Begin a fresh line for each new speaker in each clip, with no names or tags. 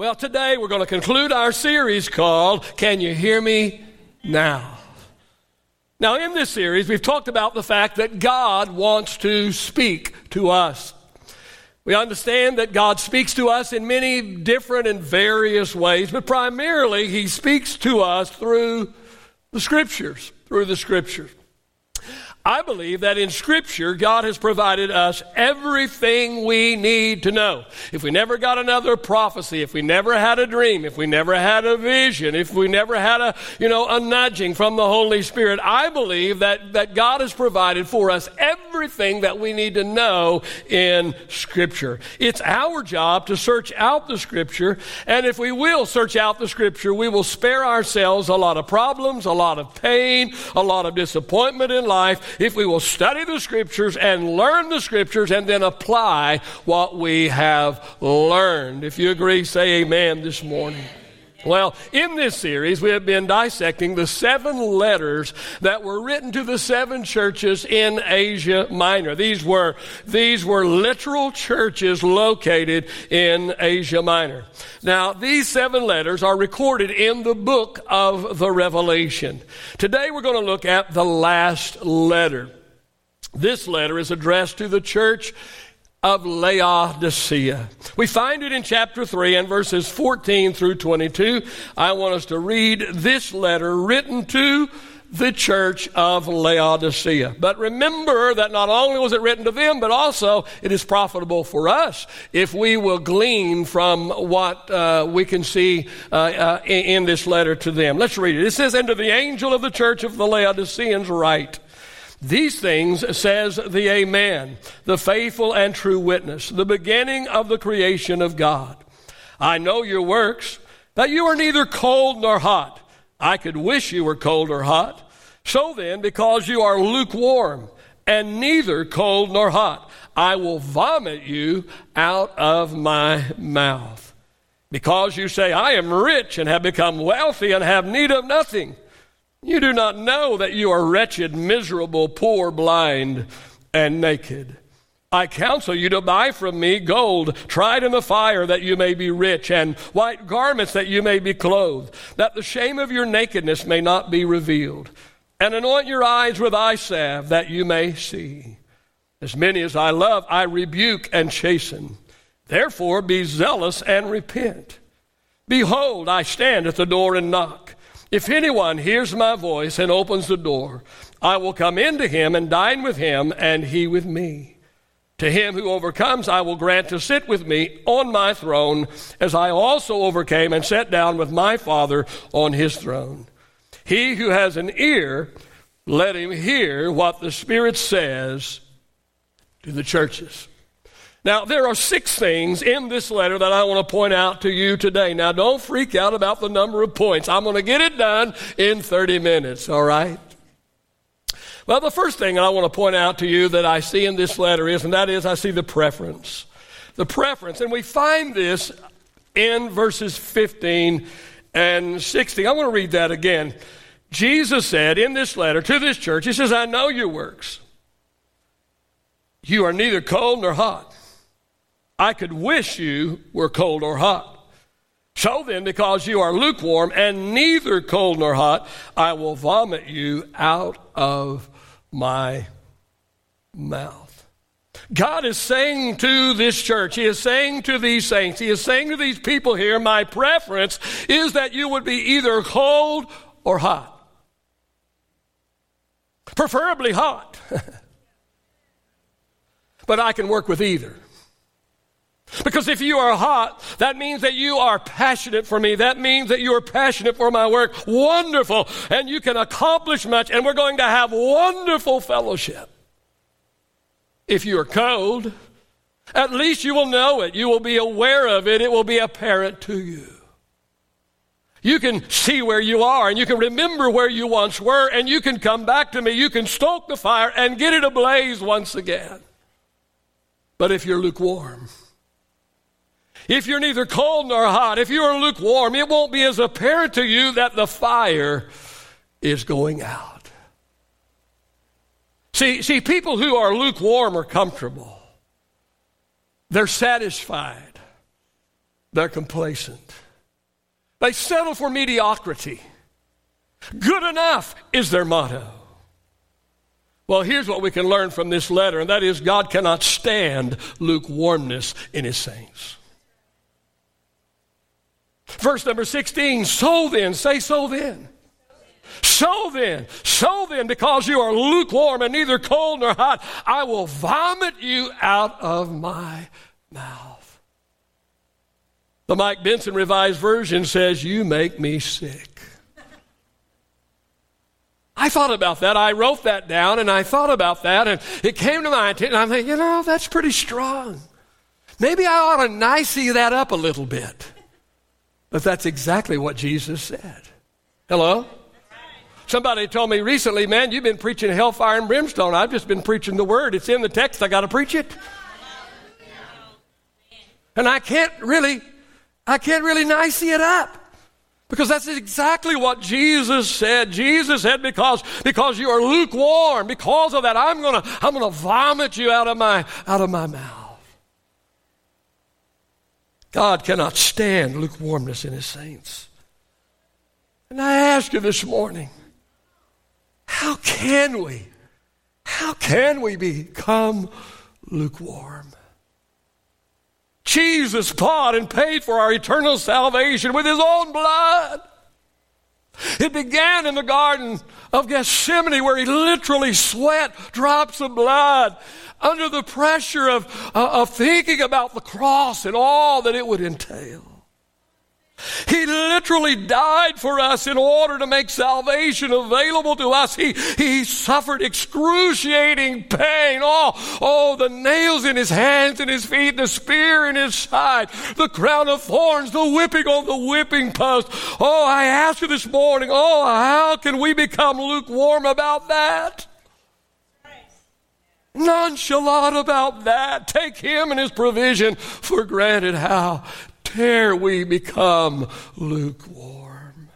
Well, today we're going to conclude our series called Can You Hear Me Now? Now, in this series, we've talked about the fact that God wants to speak to us. We understand that God speaks to us in many different and various ways, but primarily He speaks to us through the Scriptures, through the Scriptures. I believe that in Scripture, God has provided us everything we need to know. If we never got another prophecy, if we never had a dream, if we never had a vision, if we never had a, you know, a nudging from the Holy Spirit, I believe that, that God has provided for us everything that we need to know in Scripture. It's our job to search out the Scripture, and if we will search out the Scripture, we will spare ourselves a lot of problems, a lot of pain, a lot of disappointment in life if we will study the scriptures and learn the scriptures and then apply what we have learned. If you agree, say amen this morning. Well, in this series, we have been dissecting the seven letters that were written to the seven churches in Asia Minor. These were, these were literal churches located in Asia Minor. Now, these seven letters are recorded in the book of the Revelation. Today, we're going to look at the last letter. This letter is addressed to the church of Laodicea. We find it in chapter 3 and verses 14 through 22. I want us to read this letter written to the church of Laodicea. But remember that not only was it written to them, but also it is profitable for us if we will glean from what uh, we can see uh, uh, in, this letter to them. Let's read it. It says, And to the angel of the church of the Laodiceans write, these things says the Amen, the faithful and true witness, the beginning of the creation of God. I know your works, that you are neither cold nor hot. I could wish you were cold or hot. So then, because you are lukewarm and neither cold nor hot, I will vomit you out of my mouth. Because you say, I am rich and have become wealthy and have need of nothing you do not know that you are wretched, miserable, poor, blind, and naked. I counsel you to buy from me gold tried in the fire that you may be rich, and white garments that you may be clothed, that the shame of your nakedness may not be revealed. And anoint your eyes with eye salve that you may see. As many as I love, I rebuke and chasten. Therefore, be zealous and repent. Behold, I stand at the door and knock. If anyone hears my voice and opens the door, I will come into him and dine with him, and he with me. To him who overcomes, I will grant to sit with me on my throne, as I also overcame and sat down with my Father on his throne. He who has an ear, let him hear what the Spirit says to the churches. Now, there are six things in this letter that I want to point out to you today. Now, don't freak out about the number of points. I'm going to get it done in 30 minutes, all right? Well, the first thing I want to point out to you that I see in this letter is, and that is, I see the preference. The preference. And we find this in verses 15 and 16. I want to read that again. Jesus said in this letter to this church, He says, I know your works. You are neither cold nor hot. I could wish you were cold or hot. So then, because you are lukewarm and neither cold nor hot, I will vomit you out of my mouth. God is saying to this church, He is saying to these saints, He is saying to these people here, my preference is that you would be either cold or hot. Preferably hot. but I can work with either. Because if you are hot, that means that you are passionate for me. That means that you are passionate for my work. Wonderful. And you can accomplish much, and we're going to have wonderful fellowship. If you are cold, at least you will know it. You will be aware of it. It will be apparent to you. You can see where you are and you can remember where you once were and you can come back to me. You can stoke the fire and get it ablaze once again. But if you're lukewarm, if you're neither cold nor hot, if you are lukewarm, it won't be as apparent to you that the fire is going out. See, see, people who are lukewarm are comfortable. They're satisfied. They're complacent. They settle for mediocrity. Good enough is their motto. Well, here's what we can learn from this letter, and that is God cannot stand lukewarmness in his saints. Verse number 16, so then, say so then. So then, so then, because you are lukewarm and neither cold nor hot, I will vomit you out of my mouth. The Mike Benson Revised Version says, You make me sick. I thought about that. I wrote that down and I thought about that and it came to my attention. I'm thinking, you know, that's pretty strong. Maybe I ought to nicey that up a little bit. But that's exactly what Jesus said. Hello? Somebody told me recently, man, you've been preaching hellfire and brimstone. I've just been preaching the word. It's in the text. I got to preach it. And I can't really, I can't really nicey it up. Because that's exactly what Jesus said. Jesus said, because, because you are lukewarm, because of that, I'm gonna, I'm gonna vomit you out of my, out of my mouth. God cannot stand lukewarmness in his saints. And I ask you this morning, how can we, how can we become lukewarm? Jesus bought and paid for our eternal salvation with his own blood. It began in the Garden of Gethsemane where he literally sweat drops of blood under the pressure of, uh, of thinking about the cross and all that it would entail. He literally died for us in order to make salvation available to us. He, he suffered excruciating pain. Oh, oh, the nails in his hands and his feet, the spear in his side, the crown of thorns, the whipping on the whipping post. Oh, I ask you this morning, oh, how can we become lukewarm about that? nonchalant about that. Take him and his provision for granted. How dare we become lukewarm?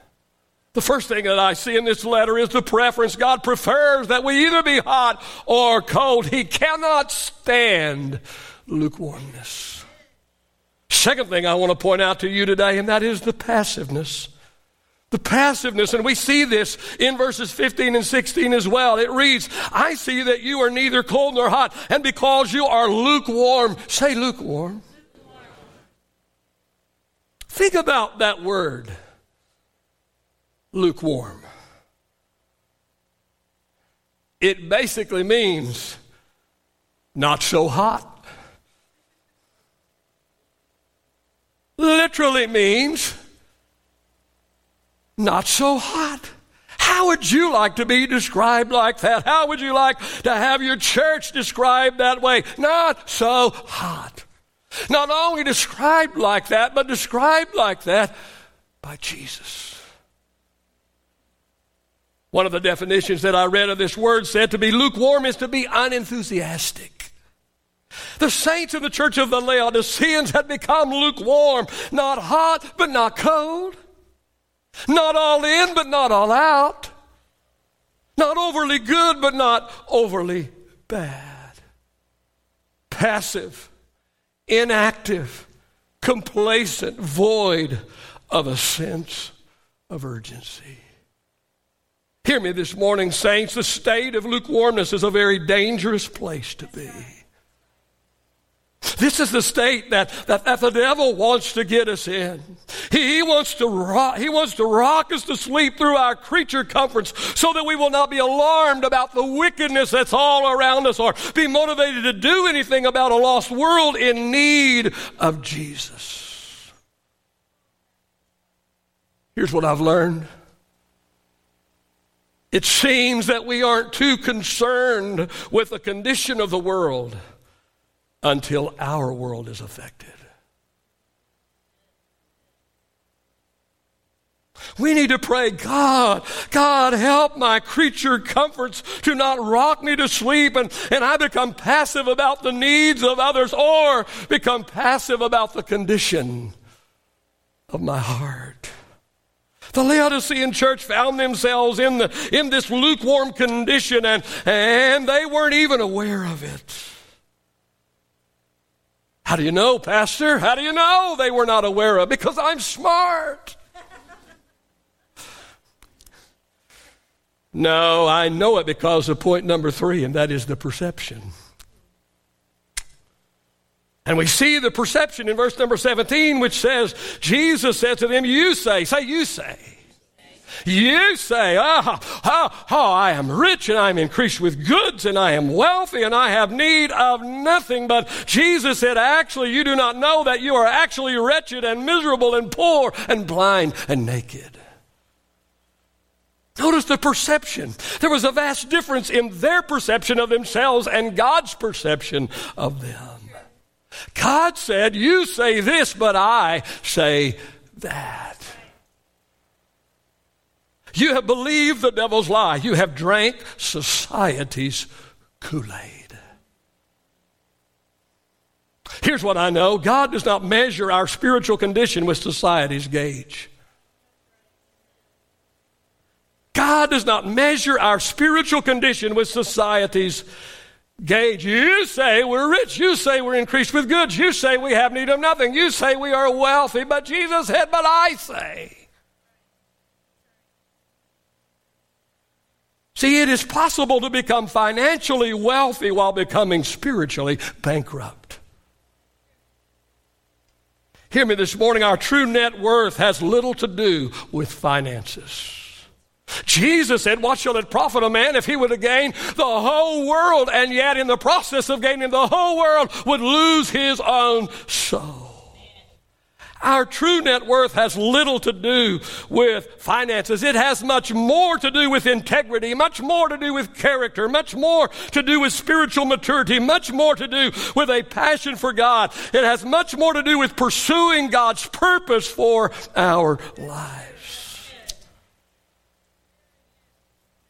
The first thing that I see in this letter is the preference. God prefers that we either be hot or cold. He cannot stand lukewarmness. Second thing I want to point out to you today, and that is the passiveness the passiveness, and we see this in verses 15 and 16 as well. It reads, I see that you are neither cold nor hot, and because you are lukewarm, say lukewarm. lukewarm. Think about that word, lukewarm. It basically means not so hot. Literally means not so hot. How would you like to be described like that? How would you like to have your church described that way? Not so hot. Not only described like that, but described like that by Jesus. One of the definitions that I read of this word said to be lukewarm is to be unenthusiastic. The saints in the church of the Laodiceans had become lukewarm, not hot, but not cold. Not all in, but not all out. Not overly good, but not overly bad. Passive, inactive, complacent, void of a sense of urgency. Hear me this morning, saints. The state of lukewarmness is a very dangerous place to be. This is the state that, that, that the devil wants to get us in. He, he, wants to rock, he wants to rock us to sleep through our creature comforts so that we will not be alarmed about the wickedness that's all around us or be motivated to do anything about a lost world in need of Jesus. Here's what I've learned. It seems that we aren't too concerned with the condition of the world until our world is affected. We need to pray, God, God, help my creature comforts to not rock me to sleep and, and I become passive about the needs of others or become passive about the condition of my heart. The Laodicean church found themselves in, the, in this lukewarm condition and, and they weren't even aware of it. How do you know, Pastor? How do you know they were not aware of? Because I'm smart. no, I know it because of point number three, and that is the perception. And we see the perception in verse number 17, which says, Jesus said to them, You say, say, you say. You say, oh, I am rich and I am increased with goods and I am wealthy and I have need of nothing. But Jesus said, actually, you do not know that you are actually wretched and miserable and poor and blind and naked. Notice the perception. There was a vast difference in their perception of themselves and God's perception of them. God said, You say this, but I say that. You have believed the devil's lie. You have drank society's Kool Aid. Here's what I know God does not measure our spiritual condition with society's gauge. God does not measure our spiritual condition with society's gauge. You say we're rich. You say we're increased with goods. You say we have need of nothing. You say we are wealthy. But Jesus said, But I say. See, it is possible to become financially wealthy while becoming spiritually bankrupt. Hear me this morning, our true net worth has little to do with finances. Jesus said, What shall it profit a man if he would have gained the whole world and yet in the process of gaining the whole world would lose his own soul? Our true net worth has little to do with finances. It has much more to do with integrity, much more to do with character, much more to do with spiritual maturity, much more to do with a passion for God. It has much more to do with pursuing God's purpose for our lives.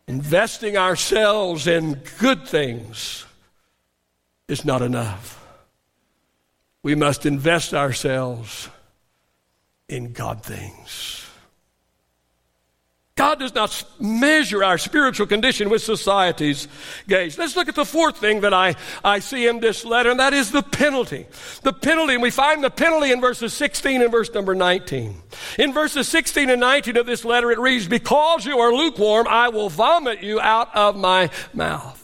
Investing ourselves in good things is not enough. We must invest ourselves in God things. God does not measure our spiritual condition with society's gauge. Let's look at the fourth thing that I, I see in this letter, and that is the penalty. The penalty, and we find the penalty in verses 16 and verse number 19. In verses 16 and 19 of this letter, it reads, Because you are lukewarm, I will vomit you out of my mouth.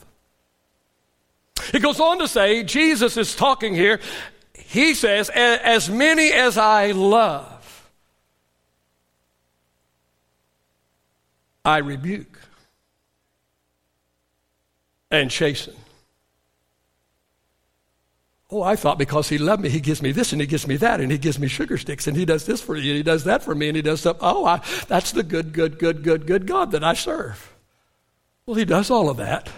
It goes on to say, Jesus is talking here, he says, As many as I love, I rebuke and chasten. Oh, I thought because he loved me, he gives me this and he gives me that and he gives me sugar sticks and he does this for you and he does that for me and he does stuff. Oh, I, that's the good, good, good, good, good God that I serve. Well, he does all of that.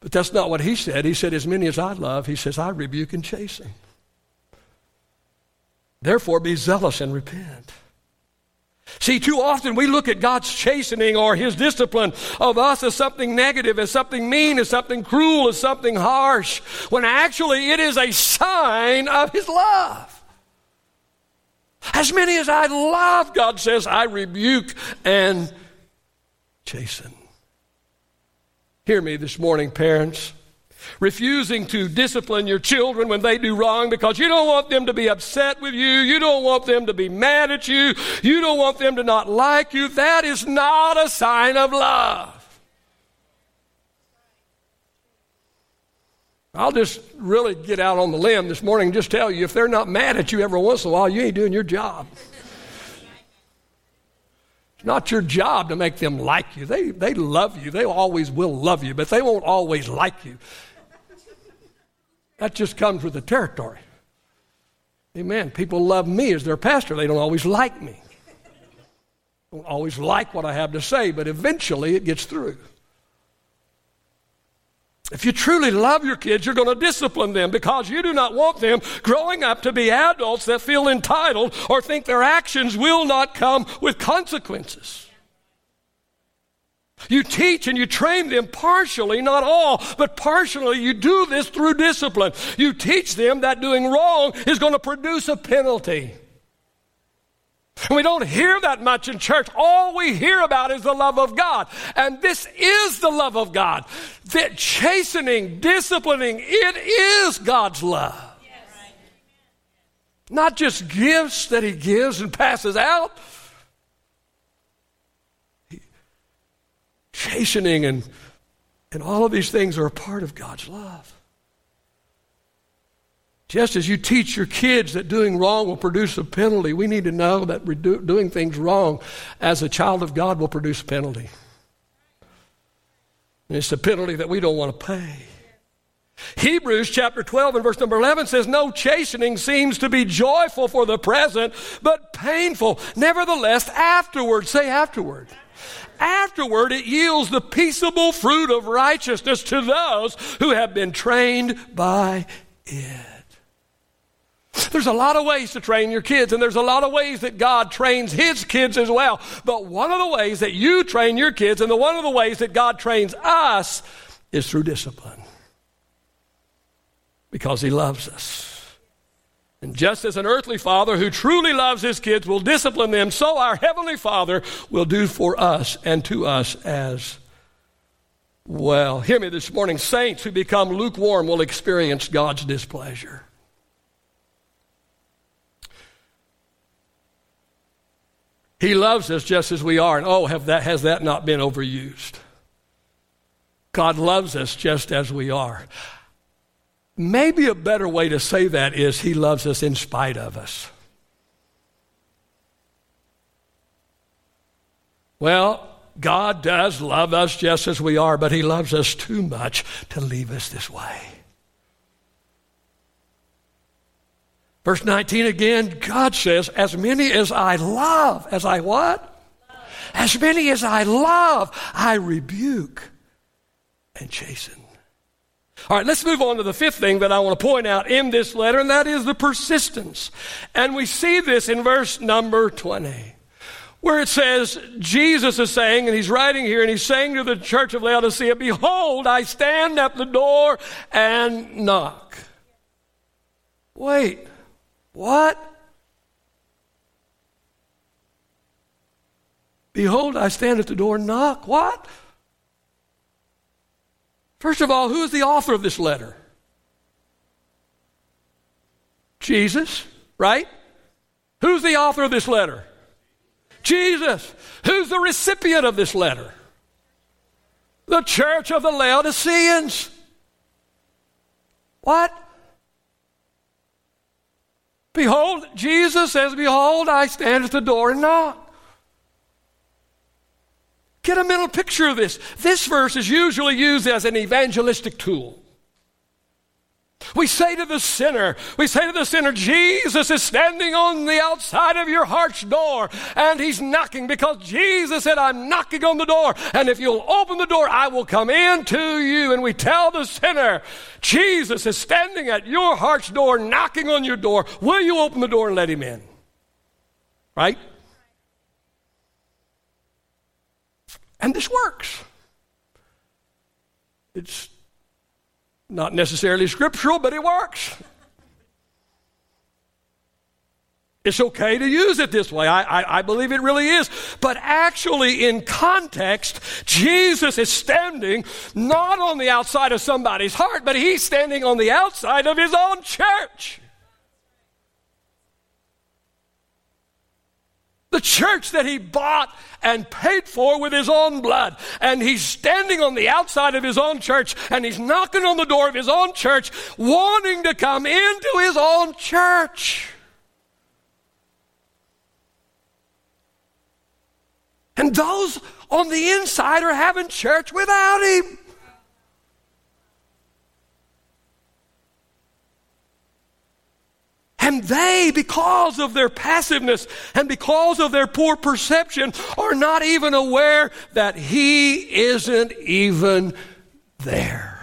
But that's not what he said. He said, As many as I love, he says, I rebuke and chasten. Therefore, be zealous and repent. See, too often we look at God's chastening or His discipline of us as something negative, as something mean, as something cruel, as something harsh, when actually it is a sign of His love. As many as I love, God says, I rebuke and chasten. Hear me this morning, parents refusing to discipline your children when they do wrong because you don't want them to be upset with you. You don't want them to be mad at you. You don't want them to not like you. That is not a sign of love. I'll just really get out on the limb this morning and just tell you if they're not mad at you every once in a while, you ain't doing your job. It's not your job to make them like you. They, they love you. They always will love you, but they won't always like you. That just comes with the territory. Amen. People love me as their pastor. They don't always like me. Don't always like what I have to say, but eventually it gets through. If you truly love your kids, you're going to discipline them because you do not want them growing up to be adults that feel entitled or think their actions will not come with consequences. You teach and you train them partially, not all, but partially. You do this through discipline. You teach them that doing wrong is going to produce a penalty. And we don't hear that much in church. All we hear about is the love of God. And this is the love of God. That chastening, disciplining, it is God's love. Not just gifts that he gives and passes out. Chastening and, and all of these things are a part of God's love. Just as you teach your kids that doing wrong will produce a penalty, we need to know that doing things wrong as a child of God will produce a penalty. And it's a penalty that we don't want to pay. Hebrews chapter 12 and verse number 11 says, No chastening seems to be joyful for the present, but painful. Nevertheless, afterward, say afterward. Afterward, it yields the peaceable fruit of righteousness to those who have been trained by it. There's a lot of ways to train your kids, and there's a lot of ways that God trains His kids as well. But one of the ways that you train your kids, and the one of the ways that God trains us, is through discipline. Because He loves us. And just as an earthly father who truly loves his kids will discipline them, so our Heavenly Father will do for us and to us as well. Hear me this morning. Saints who become lukewarm will experience God's displeasure. He loves us just as we are. And oh, have that, has that not been overused? God loves us just as we are. Maybe a better way to say that is He loves us in spite of us. Well, God does love us just as we are, but He loves us too much to leave us this way. Verse 19 again, God says, As many as I love, as I what? Love. As many as I love, I rebuke and chasten. All right, let's move on to the fifth thing that I want to point out in this letter, and that is the persistence. And we see this in verse number 20, where it says, Jesus is saying, and he's writing here, and he's saying to the church of Laodicea, Behold, I stand at the door and knock. Wait, what? Behold, I stand at the door and knock. What? First of all, who is the author of this letter? Jesus, right? Who's the author of this letter? Jesus. Who's the recipient of this letter? The church of the Laodiceans. What? Behold, Jesus says, Behold, I stand at the door and knock. Get a mental picture of this. This verse is usually used as an evangelistic tool. We say to the sinner, we say to the sinner, Jesus is standing on the outside of your heart's door and he's knocking because Jesus said, I'm knocking on the door. And if you'll open the door, I will come in to you. And we tell the sinner, Jesus is standing at your heart's door, knocking on your door. Will you open the door and let him in? Right? And this works. It's not necessarily scriptural, but it works. It's okay to use it this way. I, I, I, believe it really is. But actually, in context, Jesus is standing not on the outside of somebody's heart, but he's standing on the outside of his own church. The church that he bought and paid for with his own blood. And he's standing on the outside of his own church and he's knocking on the door of his own church, wanting to come into his own church. And those on the inside are having church without him. And they, because of their passiveness and because of their poor perception, are not even aware that He isn't even there.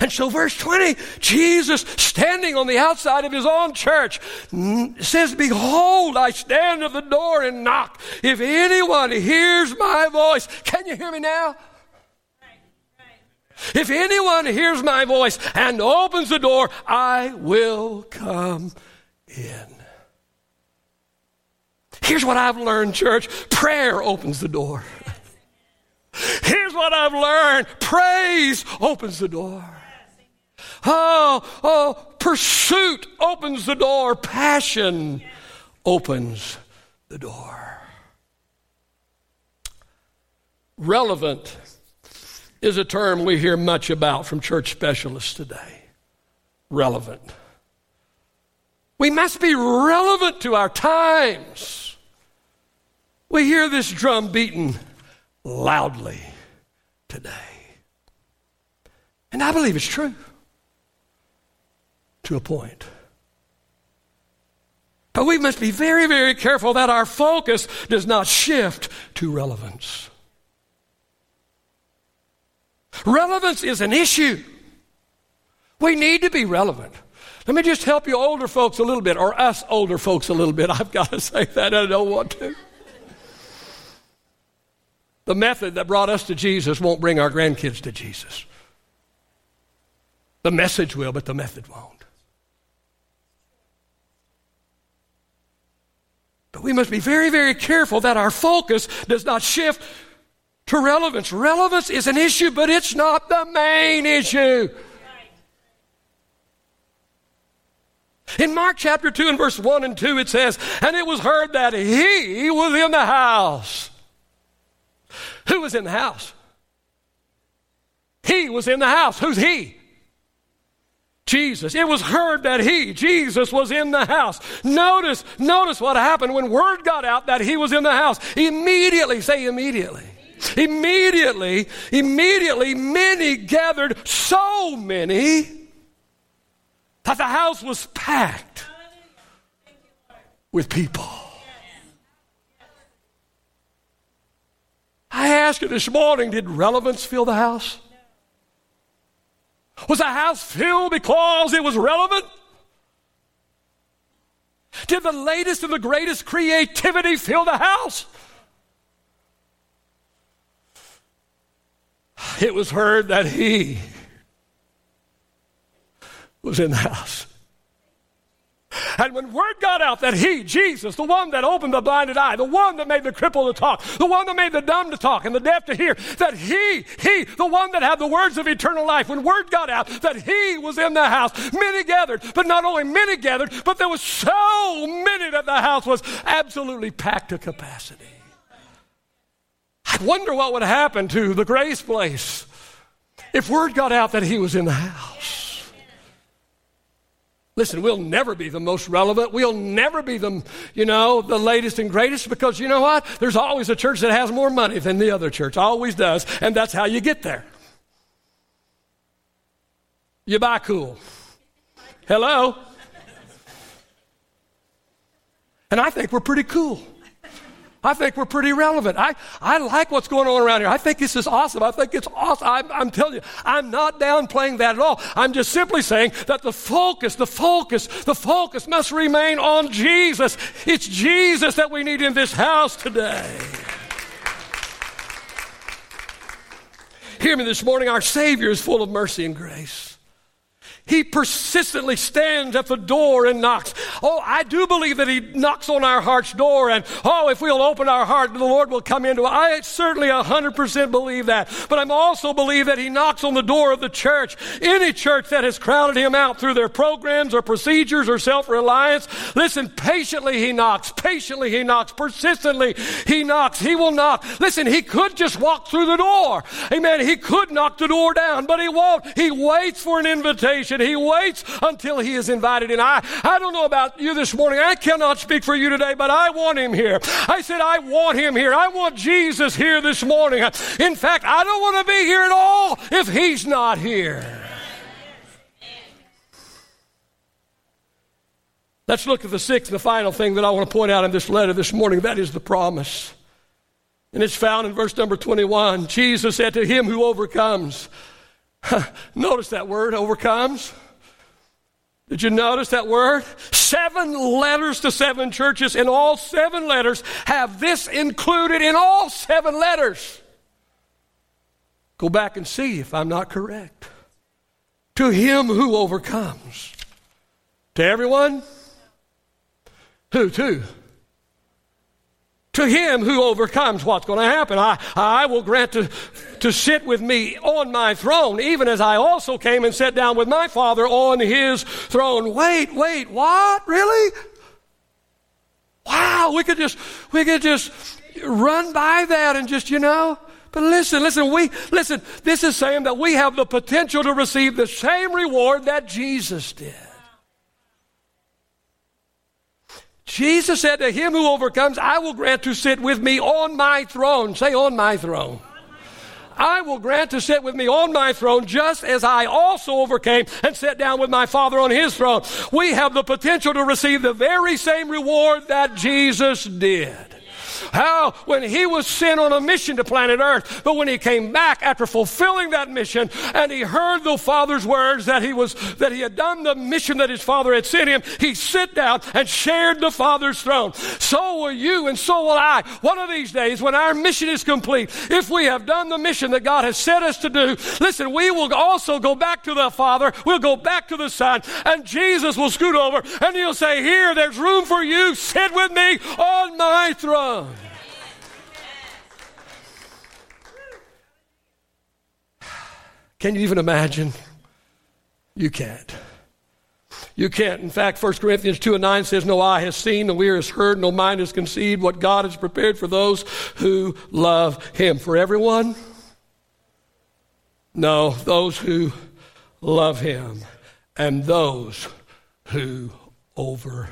And so, verse 20, Jesus standing on the outside of his own church says, Behold, I stand at the door and knock. If anyone hears my voice, can you hear me now? If anyone hears my voice and opens the door, I will come in. Here's what I've learned, church prayer opens the door. Here's what I've learned praise opens the door. Oh, oh, pursuit opens the door. Passion opens the door. Relevant is a term we hear much about from church specialists today. Relevant. We must be relevant to our times. We hear this drum beaten loudly today. And I believe it's true to a point. But we must be very, very careful that our focus does not shift to relevance. Relevance is an issue. We need to be relevant. Let me just help you older folks a little bit, or us older folks a little bit. I've got to say that. I don't want to. The method that brought us to Jesus won't bring our grandkids to Jesus. The message will, but the method won't. But we must be very, very careful that our focus does not shift to relevance. Relevance is an issue, but it's not the main issue. In Mark chapter 2 and verse 1 and 2, it says, And it was heard that he was in the house. Who was in the house? He was in the house. Who's he? Jesus. It was heard that he, Jesus, was in the house. Notice, notice what happened when word got out that he was in the house. Immediately, say immediately. Immediately, immediately, many gathered, so many, that the house was packed with people. I asked you this morning did relevance fill the house? Was the house filled because it was relevant? Did the latest and the greatest creativity fill the house? It was heard that he was in the house. And when word got out that he, Jesus, the one that opened the blinded eye, the one that made the cripple to talk, the one that made the dumb to talk and the deaf to hear, that he, he, the one that had the words of eternal life, when word got out that he was in the house, many gathered, but not only many gathered, but there was so many that the house was absolutely packed to capacity. I wonder what would happen to the grace place if word got out that he was in the house. Listen, we'll never be the most relevant. We'll never be the, you know, the latest and greatest because you know what? There's always a church that has more money than the other church. Always does. And that's how you get there. You buy cool. Hello? And I think we're pretty cool. I think we're pretty relevant. I, I like what's going on around here. I think this is awesome. I think it's awesome. I'm, I'm telling you, I'm not downplaying that at all. I'm just simply saying that the focus, the focus, the focus must remain on Jesus. It's Jesus that we need in this house today. Hear me this morning. Our Savior is full of mercy and grace. He persistently stands at the door and knocks. Oh, I do believe that He knocks on our heart's door, and oh, if we'll open our heart, the Lord will come into it. I certainly 100% believe that. But I'm also believe that He knocks on the door of the church. Any church that has crowded Him out through their programs or procedures or self reliance, listen, patiently He knocks. Patiently He knocks. Persistently He knocks. He will knock. Listen, He could just walk through the door. Amen. He could knock the door down, but He won't. He waits for an invitation. He waits until he is invited And I, I don't know about you this morning. I cannot speak for you today, but I want him here. I said, I want him here. I want Jesus here this morning. In fact, I don't want to be here at all if he's not here. Let's look at the sixth and the final thing that I want to point out in this letter this morning. That is the promise. And it's found in verse number 21. Jesus said to him who overcomes, notice that word, overcomes. Did you notice that word? Seven letters to seven churches, and all seven letters have this included in all seven letters. Go back and see if I'm not correct. To him who overcomes. To everyone? Who? To? To him who overcomes, what's going to happen? I, I will grant to, to sit with me on my throne, even as I also came and sat down with my Father on his throne. Wait, wait, what? Really? Wow, we could just, we could just run by that and just, you know. But listen, listen, we, listen, this is saying that we have the potential to receive the same reward that Jesus did. Jesus said to him who overcomes, I will grant to sit with me on my throne. Say, on my throne. I will grant to sit with me on my throne just as I also overcame and sat down with my Father on his throne. We have the potential to receive the very same reward that Jesus did. How when he was sent on a mission to planet Earth, but when he came back after fulfilling that mission and he heard the Father's words that he was that he had done the mission that his Father had sent him, he sat down and shared the Father's throne. So will you and so will I. One of these days, when our mission is complete, if we have done the mission that God has set us to do, listen, we will also go back to the Father, we'll go back to the Son, and Jesus will scoot over and he'll say, Here, there's room for you. Sit with me on my throne. Can you even imagine? You can't. You can't. In fact, 1 Corinthians 2 and 9 says, No eye has seen, no ear has heard, no mind has conceived what God has prepared for those who love Him. For everyone? No, those who love Him and those who overcome.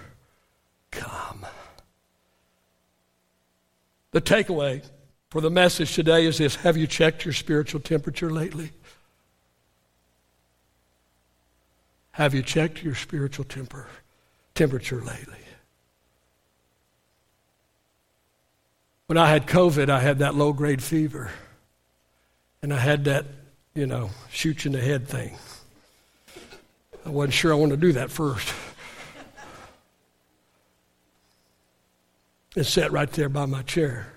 The takeaway for the message today is this Have you checked your spiritual temperature lately? Have you checked your spiritual temper, temperature lately? When I had COVID, I had that low grade fever. And I had that, you know, shoot you in the head thing. I wasn't sure I wanted to do that first. and sat right there by my chair.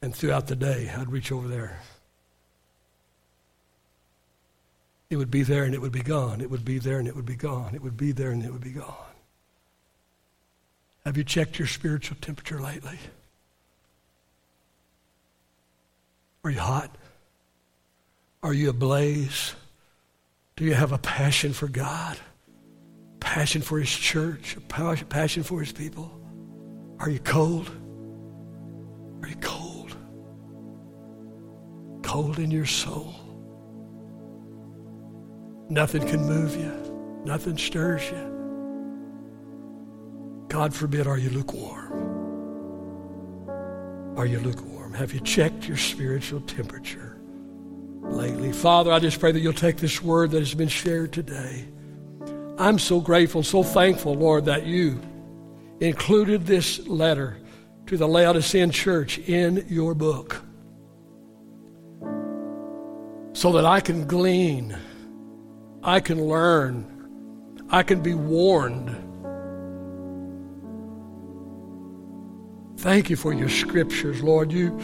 And throughout the day, I'd reach over there It would be there and it would be gone. It would be there and it would be gone. It would be there and it would be gone. Have you checked your spiritual temperature lately? Are you hot? Are you ablaze? Do you have a passion for God? Passion for His church? A passion for His people? Are you cold? Are you cold? Cold in your soul? Nothing can move you, nothing stirs you. God forbid, are you lukewarm? Are you lukewarm? Have you checked your spiritual temperature lately? Father, I just pray that you'll take this word that has been shared today. I'm so grateful, so thankful, Lord, that you included this letter to the Laodicean church in your book so that I can glean I can learn, I can be warned. Thank you for your scriptures, Lord. You,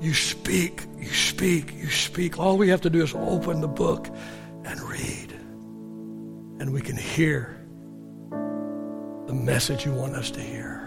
you speak, you speak, you speak. All we have to do is open the book and read, and we can hear the message you want us to hear.